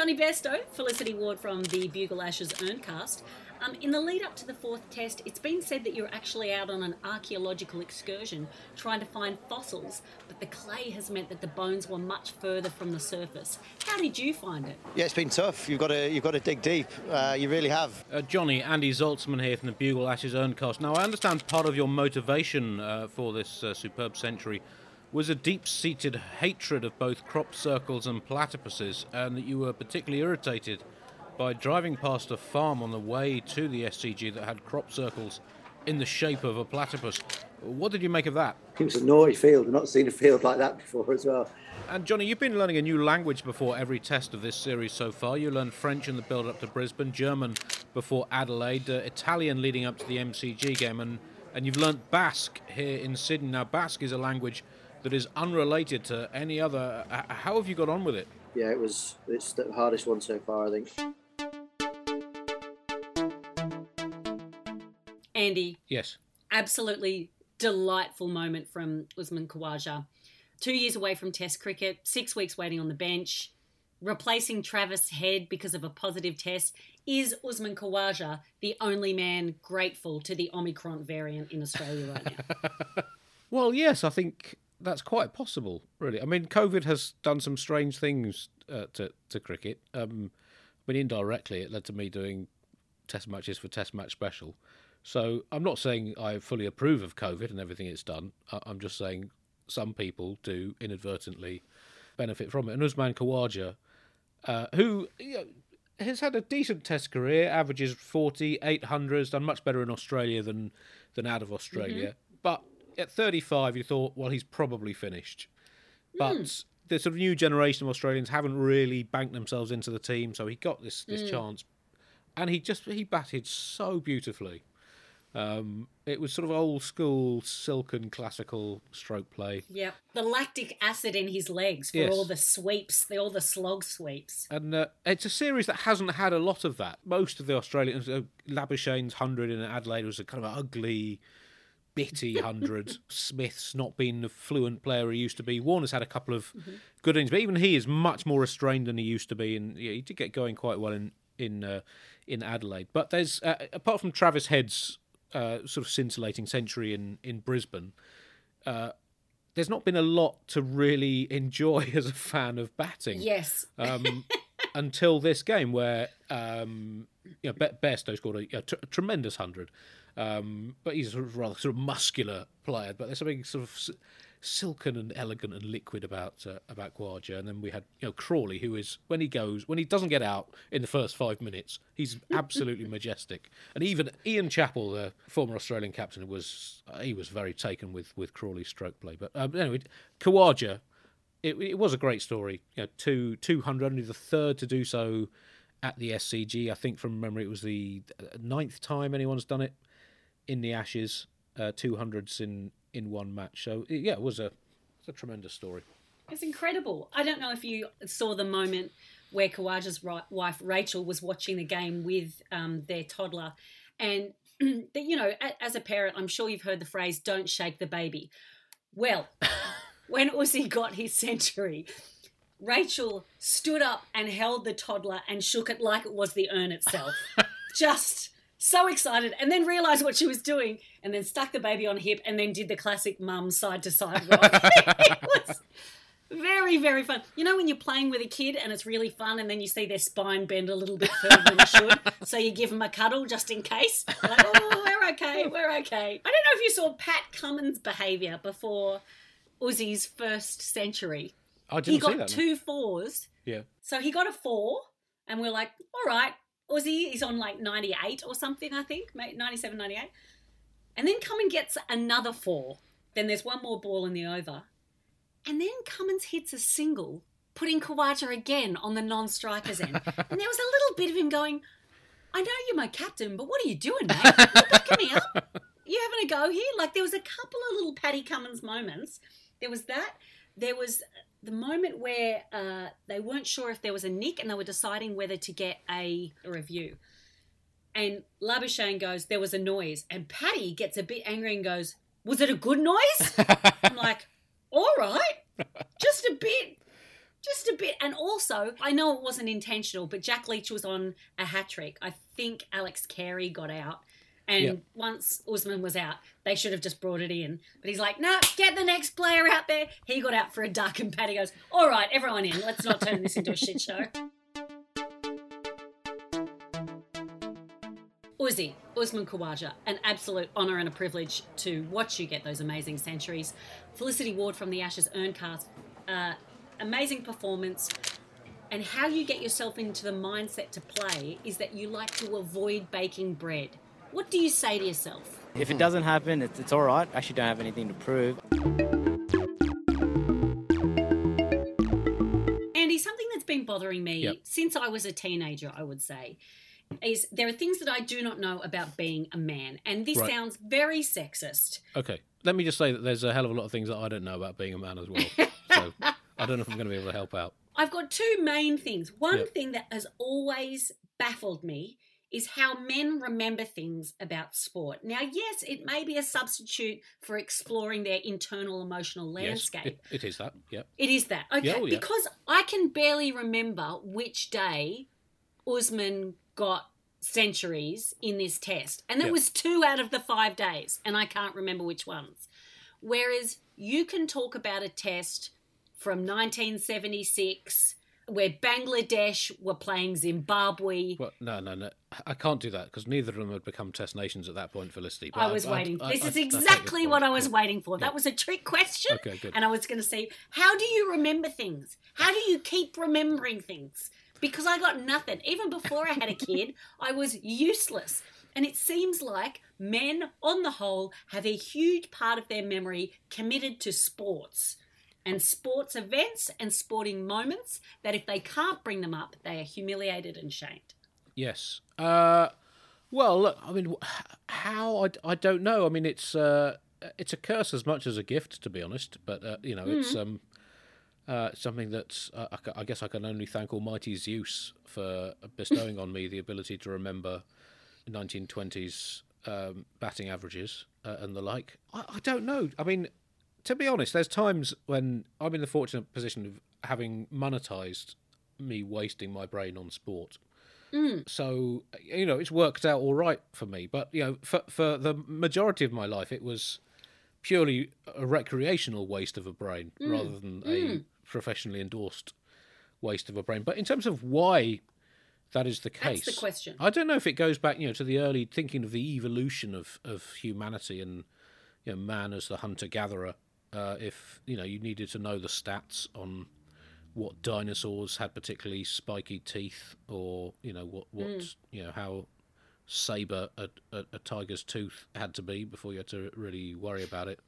Jonny Bairstow, Felicity Ward from the Bugle Ashes Urncast. Um, in the lead up to the fourth test, it's been said that you're actually out on an archaeological excursion trying to find fossils, but the clay has meant that the bones were much further from the surface. How did you find it? Yeah, it's been tough. You've got to you've got to dig deep. Uh, you really have. Uh, Jonny, Andy Zaltzman here from the Bugle Ashes Urncast. Now, I understand part of your motivation uh, for this uh, superb century was a deep-seated hatred of both crop circles and platypuses, and that you were particularly irritated by driving past a farm on the way to the SCG that had crop circles in the shape of a platypus. What did you make of that? It was a naughty field. I've not seen a field like that before as well. And Jonny, you've been learning a new language before every test of this series so far. You learned French in the build up to Brisbane, German before Adelaide, uh, Italian leading up to the MCG game, and, and you've learnt Basque here in Sydney. Now, Basque is a language that is unrelated to any other. Uh, how have you got on with it? Yeah, it was. It's the hardest one so far, I think. Andy. Yes. Absolutely delightful moment from Usman Khawaja. Two years away from Test cricket, six weeks waiting on the bench, replacing Travis Head because of a positive test. Is Usman Khawaja the only man grateful to the Omicron variant in Australia right now? [laughs] well, yes, I think that's quite possible, really. I mean, COVID has done some strange things uh, to, to cricket. Um, I mean, indirectly, it led to me doing test matches for Test Match Special. So I'm not saying I fully approve of COVID and everything it's done. I'm just saying some people do inadvertently benefit from it. And Usman Khawaja, uh, who you know, has had a decent Test career. Averages 40, 800s. Done much better in Australia than than out of Australia. Mm-hmm. But at 35, you thought, well, he's probably finished. But Hmm. the sort of new generation of Australians haven't really banked themselves into the team, so he got this Hmm. this chance, and he just he batted so beautifully. Um, it was sort of old school, silken, classical stroke play. Yeah, the lactic acid in his legs for Yes. all the sweeps, the, all the slog sweeps. And uh, it's a series that hasn't had a lot of that. Most of the Australians, uh, Labuschagne's 100 in Adelaide was a kind of ugly, bitty 100. [laughs] Smith's not been the fluent player he used to be. Warner's had a couple of good innings, but even he is much more restrained than he used to be. And yeah, he did get going quite well in in uh, in Adelaide. But there's, uh, apart from Travis Head's uh, sort of scintillating century in, in Brisbane, uh, there's not been a lot to really enjoy [laughs] as a fan of batting Yes, um, [laughs] until this game where um, you know, Be- Bairstow scored a, a a tremendous hundred, um, but he's a rather sort of muscular player. But there's something sort of silken and elegant and liquid about uh, about Khawaja. And then we had you know Crawley, who is when he goes when he doesn't get out in the first five minutes, he's absolutely [laughs] majestic. And even Ian Chappell, the former Australian captain, was uh, he was very taken with with Crawley's stroke play. But um, anyway, Khawaja it, it was a great story. You know, two two hundred, only the third to do so at the SCG. I think from memory, it was the uh, ninth time anyone's done it in the Ashes. Uh, two hundreds in in one match. So yeah, it was a it's a tremendous story. it's incredible. I don't know if you saw the moment where Khawaja's wife Rachel was watching the game with um, their toddler, and [clears throat] that you know, as a parent, I'm sure you've heard the phrase "don't shake the baby." Well, [laughs] when Uzi got his century, Rachel stood up and held the toddler and shook it like it was the urn itself. [laughs] Just so excited, and then realized what she was doing, and then stuck the baby on hip, and then did the classic mum side to side rock. [laughs] it was very, very fun. You know when you're playing with a kid and it's really fun, and then you see their spine bend a little bit further than it should, [laughs] so you give them a cuddle just in case. Like, oh, we're okay, we're okay. I don't know if you saw Pat Cummins' behaviour before Uzi's first century. I didn't He see got that. two fours. Yeah, So he got a four, and we're like, all right, Uzi is on like 98 or something, I think, 97, 98. And then Cummins gets another four. Then there's one more ball in the over. And then Cummins hits a single, putting Khawaja again on the non striker's end. [laughs] and there was a little bit of him going, I know you're my captain, but what are you doing, mate? You're backing me up. You having a go here? Like there was a couple of little Paddy Cummins moments. There was that. There was the moment where uh, they weren't sure if there was a nick and they were deciding whether to get a, a review. And Labuschagne goes, there was a noise. And Paddy gets a bit angry and goes, was it a good noise? [laughs] I'm like, all right, just a bit. Just a bit. And also, I know it wasn't intentional, but Jack Leach was on a hat trick. I think Alex Carey got out. And Yep. once Usman was out, they should have just brought it in. But he's like, no, get the next player out there. He got out for a duck, and Paddy goes, all right, everyone in. Let's not turn this into a shit show. [laughs] Uzi, Usman Khawaja, an absolute honour and a privilege to watch you get those amazing centuries. Felicity Ward from the Ashes Urncast, uh, amazing performance. And how you get yourself into the mindset to play is that you like to avoid baking bread. What do you say to yourself? If it doesn't happen, it's, it's all right. I actually don't have anything to prove. Andy, something that's been bothering me Yep. since I was a teenager, I would say, is there are things that I do not know about being a man. And this Right. sounds very sexist. Okay, let me just say that there's a hell of a lot of things that I don't know about being a man as well. so [laughs] I don't know if I'm going to be able to help out. I've got two main things. One Yep. thing that has always baffled me is how men remember things about sport. Now, yes, it may be a substitute for exploring their internal emotional landscape. Yes, it, it is that. Yeah. It is that. Okay. Yeah, oh, yeah. Because I can barely remember which day Usman got centuries in this test. And there Yeah. was two out of the five days, and I can't remember which ones. Whereas you can talk about a test from 1976 where Bangladesh were playing Zimbabwe. Well, no, no, no. I can't do that because neither of them had become test nations at that point, Felicity. But I was waiting. I- this I- is I take your exactly what I was Yeah. waiting for. Yeah. That was a trick question. Okay, good. And I was going to say, how do you remember things? How do you keep remembering things? because I got nothing. Even before I had a [laughs] kid, I was useless. And it seems like men, on the whole, have a huge part of their memory committed to sports and sports events and sporting moments that if they can't bring them up, they are humiliated and shamed. Yes. Uh, well, look, I mean, how I, I don't know. I mean, it's uh, it's a curse as much as a gift, to be honest. But uh, you know, it's um, uh, something that uh, I, I guess I can only thank Almighty Zeus for bestowing on me the ability to remember 1920s um, batting averages uh, and the like. I, I don't know. I mean, to be honest, there's times when I'm in the fortunate position of having monetized me wasting my brain on sport. Mm. So you know, it's worked out all right for me. But you know, for for the majority of my life, it was purely a recreational waste of a brain mm. rather than a mm. professionally endorsed waste of a brain. But in terms of why that is the case, That's the question. I don't know if it goes back, you know, to the early thinking of the evolution of of humanity and you know, man as the hunter gatherer. Uh, if you know, you needed to know the stats on what dinosaurs had particularly spiky teeth, or you know what what you know how saber a, a, a tiger's tooth had to be before you had to really worry about it.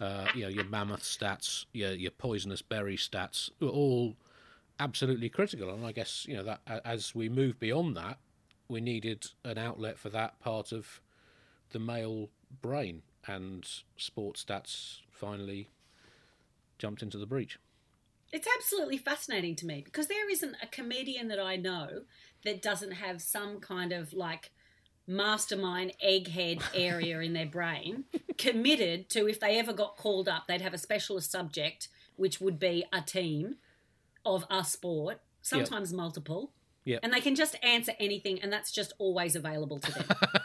Uh, you know your mammoth stats, your your poisonous berry stats were all absolutely critical. And I guess you know that as we move beyond that, we needed an outlet for that part of the male brain, and sports stats finally jumped into the breach. It's absolutely fascinating to me because there isn't a comedian that I know that doesn't have some kind of like mastermind egghead area in their brain [laughs] committed to if they ever got called up, they'd have a specialist subject, which would be a team of a sport, sometimes multiple. Yep. And they can just answer anything, and that's just always available to them.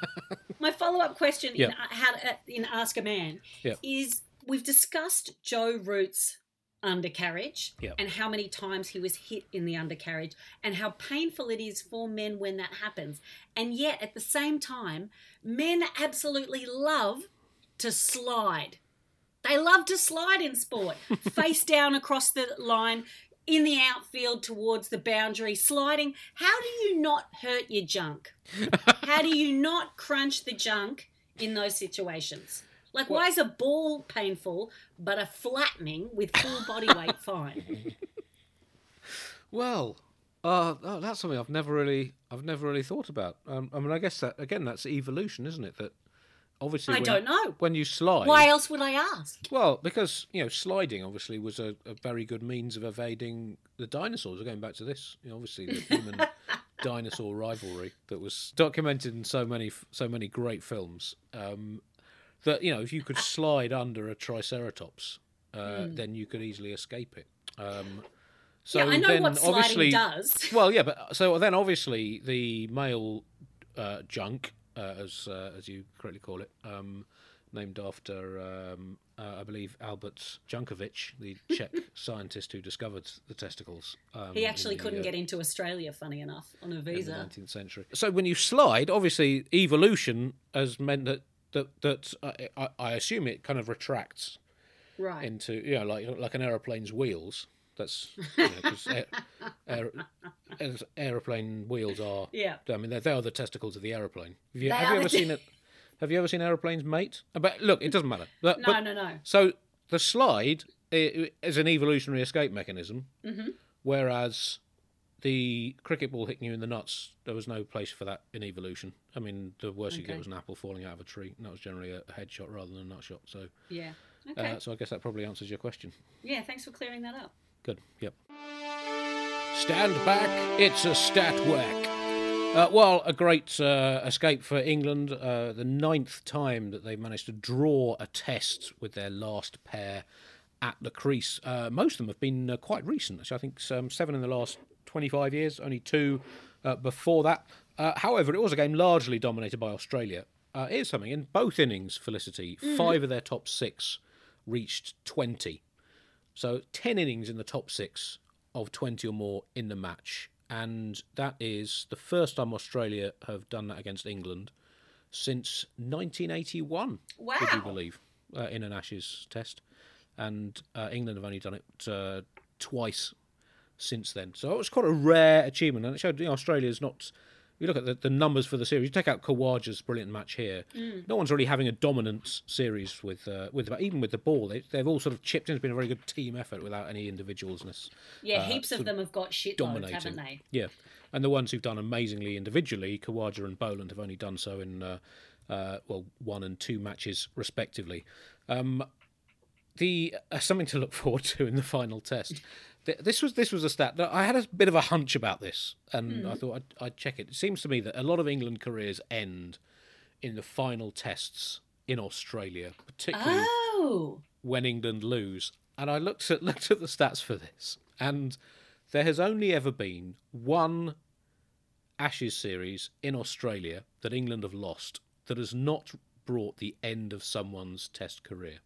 [laughs] My follow up question Yep. in, uh, how, uh, in Ask a Man Yep. is we've discussed Joe Root's undercarriage Yep. and how many times he was hit in the undercarriage and how painful it is for men when that happens. And yet, at the same time, men absolutely love to slide. They love to slide in sport, [laughs] face down across the line, in the outfield towards the boundary, sliding. How do you not hurt your junk? [laughs] How do you not crunch the junk in those situations? Like, why is a ball painful, but a flattening with full body weight [laughs] fine? Well, uh, oh, that's something I've never really, I've never really thought about. Um, I mean, I guess that again, that's evolution, isn't it? That obviously, I when, don't know. when you slide. Why else would I ask? Well, because you know, sliding obviously was a, a very good means of evading the dinosaurs. We're going back to this, you know, obviously the human [laughs] dinosaur rivalry that was documented in so many, so many great films. Um, that you know, if you could slide under a triceratops, uh, then you could easily escape it. Um, so yeah, I know then what sliding obviously, does. [laughs] well, yeah, but so then obviously the male uh, junk, uh, as uh, as you correctly call it, um, named after um, uh, I believe Albert Junkovic, the [laughs] Czech scientist who discovered the testicles. Um, He actually the, couldn't uh, get into Australia, funny enough, on a visa. in the visa. 19th century. So when you slide, obviously evolution has meant that that that I, I assume it kind of retracts Right. into you know like like an aeroplane's wheels. That's you know, 'cause air, air, as aeroplane wheels are. Yeah. I mean, they they are the testicles of the aeroplane. Have you, have you ever seen it? Have you ever seen aeroplanes mate? Uh, But look, it doesn't matter. But- No, but- no, no. So the slide is an evolutionary escape mechanism, Mm-hmm. whereas the cricket ball hitting you in the nuts, there was no place for that in evolution. I mean, the worst you get was an apple falling out of a tree, and that was generally a headshot rather than a nut shot. So, Yeah. Okay. uh, so I guess that probably answers your question. yeah, thanks for clearing that up. Good. Yep. Stand back. It's a stat whack. Uh, well, a great uh, escape for England. Uh, the ninth time that they've managed to draw a test with their last pair at the crease. Uh, most of them have been uh, quite recent. Actually, I think um, seven in the last 25 years, only two uh, before that. Uh, however, it was a game largely dominated by Australia. Uh, here's something in both innings, Felicity, five of their top six reached 20. So 10 innings in the top six of 20 or more in the match. And that is the first time Australia have done that against England since 1981, Wow. would you believe, uh, in an Ashes test. And uh, England have only done it uh, twice since then. So it was quite a rare achievement, and it showed you know, Australia's not. You look at the, the numbers for the series. You take out Khawaja's brilliant match here. No one's really having a dominant series with uh, with even with the ball. They, they've all sort of chipped in. It's been a very good team effort without any individualsness. Yeah, uh, heaps of them have got shitloads, dominating. haven't they? Yeah, and the ones who've done amazingly individually, Kawaja and Boland, have only done so in uh, uh, well one and two matches respectively. Um, the uh, something to look [laughs] forward to in the final test. Th- This was this was a stat. that I had a bit of a hunch about this, and hmm. I thought I'd, I'd check it. It seems to me that a lot of England careers end in the final tests in Australia, particularly Oh, when England lose. And I looked at [laughs] looked at the stats for this, and there has only ever been one Ashes series in Australia that England have lost that has not brought the end of someone's Test career,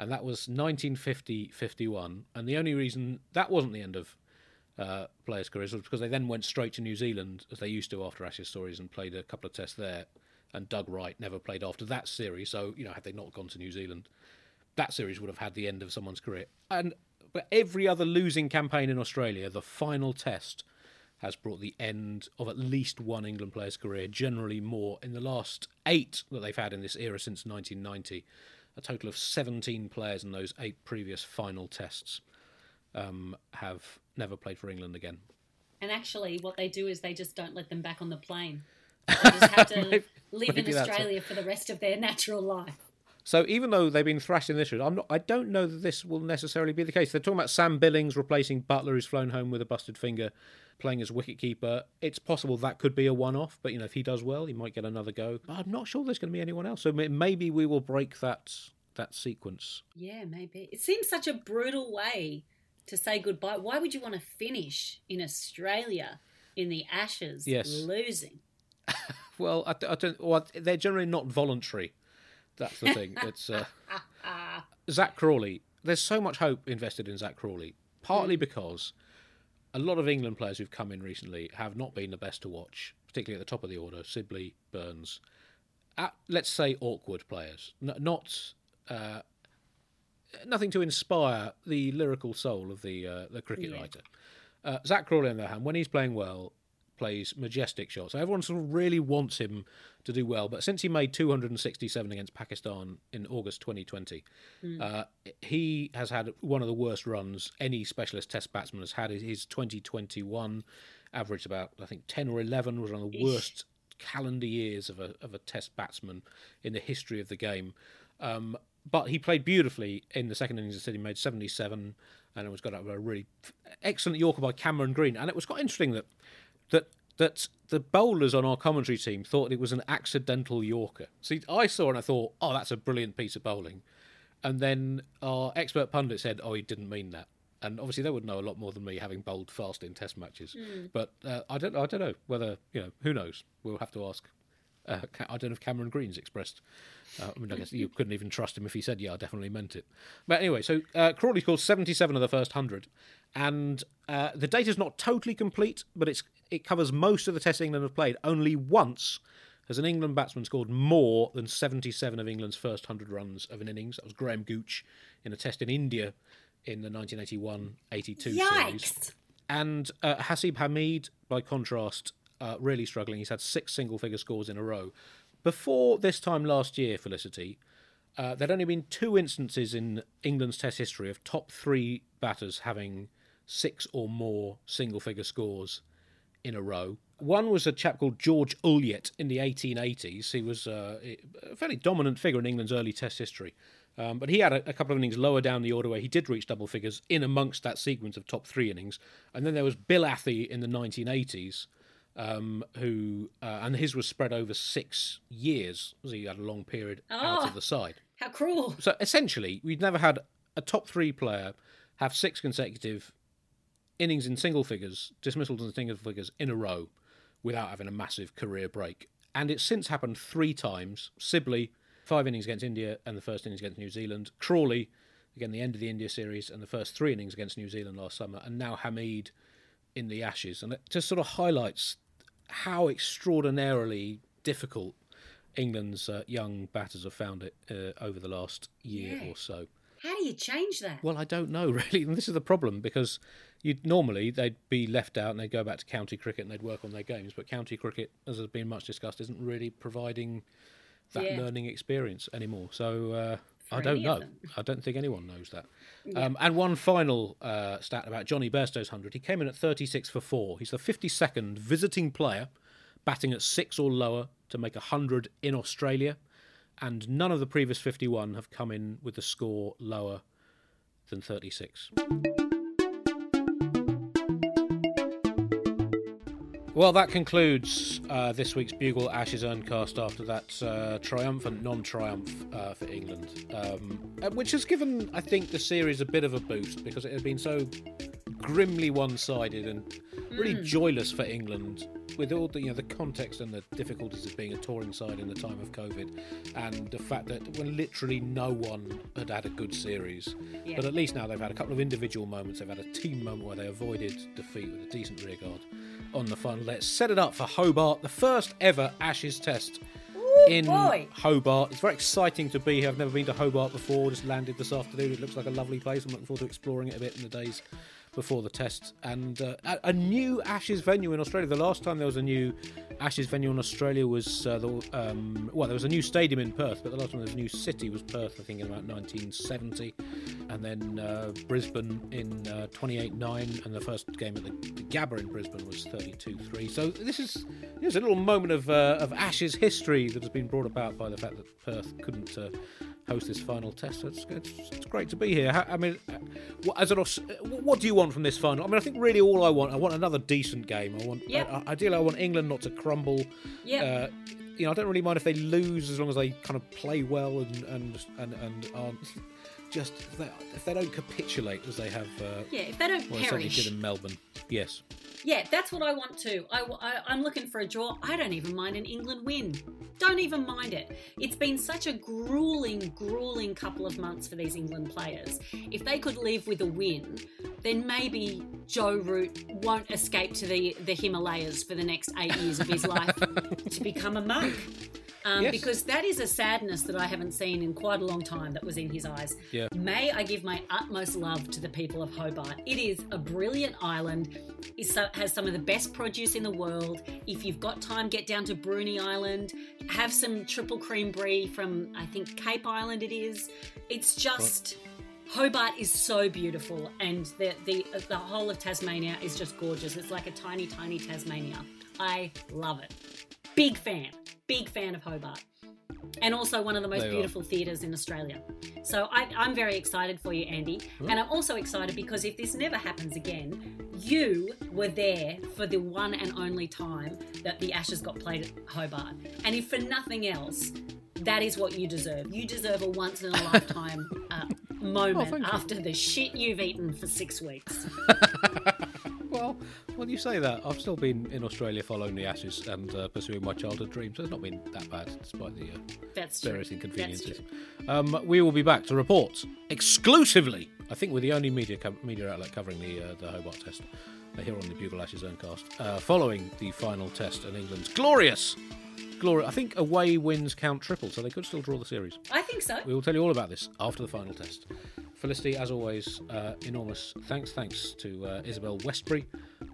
and that was 1950-51. And the only reason that wasn't the end of uh, players' careers was because they then went straight to New Zealand as they used to after Ashes stories and played a couple of tests there. And Doug Wright never played after that series, so you know had they not gone to New Zealand, that series would have had the end of someone's career. And but every other losing campaign in Australia, the final test has brought the end of at least one England player's career, generally more. In the last eight that they've had in this era since 1990, a total of 17 players in those eight previous final tests um, have never played for England again. and actually, what they do is they just don't let them back on the plane. [laughs] They just have to Maybe- live in maybe it. Australia for the rest of their natural life. So even though they've been thrashed in this route, I'm not. I don't know that this will necessarily be the case. They're talking about Sam Billings replacing Buttler, who's flown home with a busted finger, playing as wicketkeeper. It's possible that could be a one-off, but you know if he does well, he might get another go. But I'm not sure there's going to be anyone else. So maybe we will break that that sequence. Yeah, maybe. It seems such a brutal way to say goodbye. Why would you want to finish in Australia in the Ashes Yes. losing? [laughs] Well, I, I don't. Well, they're generally not voluntary. That's the thing. [laughs] It's uh, Zach Crawley. There's so much hope invested in Zach Crawley, partly because a lot of England players who've come in recently have not been the best to watch, particularly at the top of the order. Sibley, Burns, at, let's say awkward players, N- not uh, nothing to inspire the lyrical soul of the uh, the cricket Yeah. writer. Uh, Zach Crawley, on the other hand, when he's playing well, plays majestic shots. So everyone sort of really wants him to do well. But since he made 267 against Pakistan in August 2020, uh, he has had one of the worst runs any specialist Test batsman has had. His 2021 average about I think 10 or 11 was one of the worst calendar years of a of a Test batsman in the history of the game. Um, but he played beautifully in the second innings. Instead, he made 77, and it was got of a really excellent Yorker by Cameron Green. And it was quite interesting that that that the bowlers on our commentary team thought it was an accidental Yorker. See, I saw and I thought, oh, that's a brilliant piece of bowling. And then our expert pundit said, oh, he didn't mean that. And obviously, they would know a lot more than me, having bowled fast in Test matches. But uh, I don't, I don't know whether you know. Who knows? We'll have to ask. Uh, I don't know if Cameron Green's expressed. Uh, I mean, I guess you [laughs] couldn't even trust him if he said, "Yeah, I definitely meant it." But anyway, so uh, Crawley scored seventy-seven of the first hundred, and uh, the is not totally complete, but it's it covers most of the Tests England have played. Only once has an England batsman scored more than seventy-seven of England's first hundred runs of an innings. That was Graham Gooch in a Test in India in the 1981-82 series. Yikes! And uh, Haseeb Hameed, by contrast, uh, really struggling. He's had six single figure scores in a row. Before this time last year, Felicity, uh, there'd only been two instances in England's Test history of top three batters having six or more single figure scores in a row. One was a chap called George Ulyett in the 1880s. He was uh, a fairly dominant figure in England's early Test history. Um, but he had a, a couple of innings lower down the order where he did reach double figures in amongst that sequence of top three innings. And then there was Bill Athey in the 1980s, um, who uh, and his was spread over six years. So he had a long period out Oh. of the side. How cruel! So essentially, we've never had a top three player have six consecutive innings in single figures, dismissals in single figures in a row without having a massive career break. And it's since happened three times. Sibley, five innings against India and the first innings against New Zealand. Crawley, again, the end of the India series and the first three innings against New Zealand last summer. And now Hameed in the Ashes. And it just sort of highlights how extraordinarily difficult England's uh, young batters have found it uh, over the last year Yeah. or so. How do you change that? Well, I don't know [laughs] really, and this is the problem because you'd normally they'd be left out and they'd go back to county cricket and they'd work on their games, but county cricket, as has been much discussed, isn't really providing that Yeah. learning experience anymore. So uh, I don't know. I don't think anyone knows that. Um, and one final uh, stat about Jonny Bairstow's hundred: he came in at thirty-six for four. He's the fifty-second visiting player batting at six or lower to make hundred in Australia, and none of the previous fifty-one have come in with the score lower than thirty-six. Well, that concludes uh, this week's Bugle Ashes Urncast after that uh, triumphant non triumph uh, for England, um, uh, which has given, I think, the series a bit of a boost because it had been so grimly one sided and really hmm. joyless for England with all the you know the context and the difficulties of being a touring side in the time of COVID and the fact that when literally no one had had a good series Yeah. but at least now they've had a couple of individual moments they've had a team moment where they avoided defeat with a decent rearguard on the final let's set it up for Hobart the first ever Ashes test in boy. Hobart. It's very exciting to be here. I've never been to Hobart before. Just landed this afternoon. It looks like a lovely place. I'm looking forward to exploring it a bit in the days before the test. And uh, a, new Ashes venue in Australia. The last time there was a new Ashes venue in Australia was uh, the um, well, there was a new stadium in Perth, but the last time there was a new city was Perth. I think in about 1970, and then uh, Brisbane in uh, 28-9, and the first game at the, the Gabba in Brisbane was 32-3. So this is here's a little moment of uh, of Ashes history that has been brought about by the fact that Perth couldn't. Uh, Host this final test. So It's, it's, it's great to be here. I mean, uh, as an, what do you want from this final? I mean, I think really all I want, I want another decent game. I want, Yep. I, ideally, I want England not to crumble. Yep. Uh, you know, I don't really mind if they lose as long as they kind of play well and and and, and aren't just if they, if they don't capitulate as they have. Uh, Yeah, if they don't well, they perish. did in Melbourne. Yes. Yeah, that's what I want too. I, am looking for a draw. I don't even mind an England win. Don't even mind it. It's been such a grueling, grueling couple of months for these England players. If they could live with a win, then maybe Joe Root won't escape to the, the Himalayas for the next eight years of his life [laughs] to become a monk. Um, Yes. Because that is a sadness that I haven't seen in quite a long time that was in his eyes. Yeah. May I give my utmost love to the people of Hobart. It is a brilliant island. It has some of the best produce in the world. If you've got time, get down to Bruny Island. Have some triple cream brie from, I think, Cape Island it is. It's just. Hobart is so beautiful, and the, the the whole of Tasmania is just gorgeous. It's like a tiny, tiny Tasmania. I love it. Big fan, big fan of Hobart, and also one of the most They are. beautiful theatres in Australia. So I, I'm very excited for you, Andy, and I'm also excited because if this never happens again, you were there for the one and only time that the Ashes got played at Hobart, and if for nothing else. That is what you deserve. You deserve a once in a lifetime uh, [laughs] moment thank you. after the shit you've eaten for six weeks. [laughs] Well, when you say that, I've still been in Australia following the Ashes and uh, pursuing my childhood dreams. So it's not been that bad, despite the uh, That's true. various That's inconveniences. true. Um, we will be back to report exclusively. I think we're the only media co- media outlet covering the uh, the Hobart Test uh, here on the Bugle Ashes Urncast, uh, following the final test and England's glorious, glorious. I think away wins count triple, so they could still draw the series. I think so. We will tell you all about this after the final test. Felicity, as always, uh, enormous thanks. Thanks to uh, Isabelle Westbury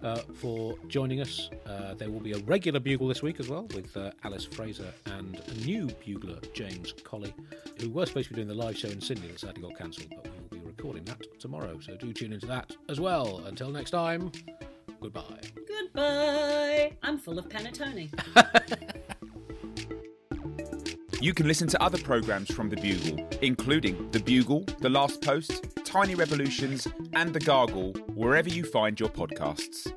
uh, for joining us. Uh, there will be a regular bugle this week as well with uh, Alice Fraser and a new bugler, James Colley, who were supposed to be doing the live show in Sydney that sadly got cancelled, but we will be recording that tomorrow. So do tune into that as well. Until next time, goodbye. Goodbye. I'm full of panettone. [laughs] You can listen to other programmes from The Bugle, including The Bugle, The Last Post, Tiny Revolutions, and The Gargle, wherever you find your podcasts.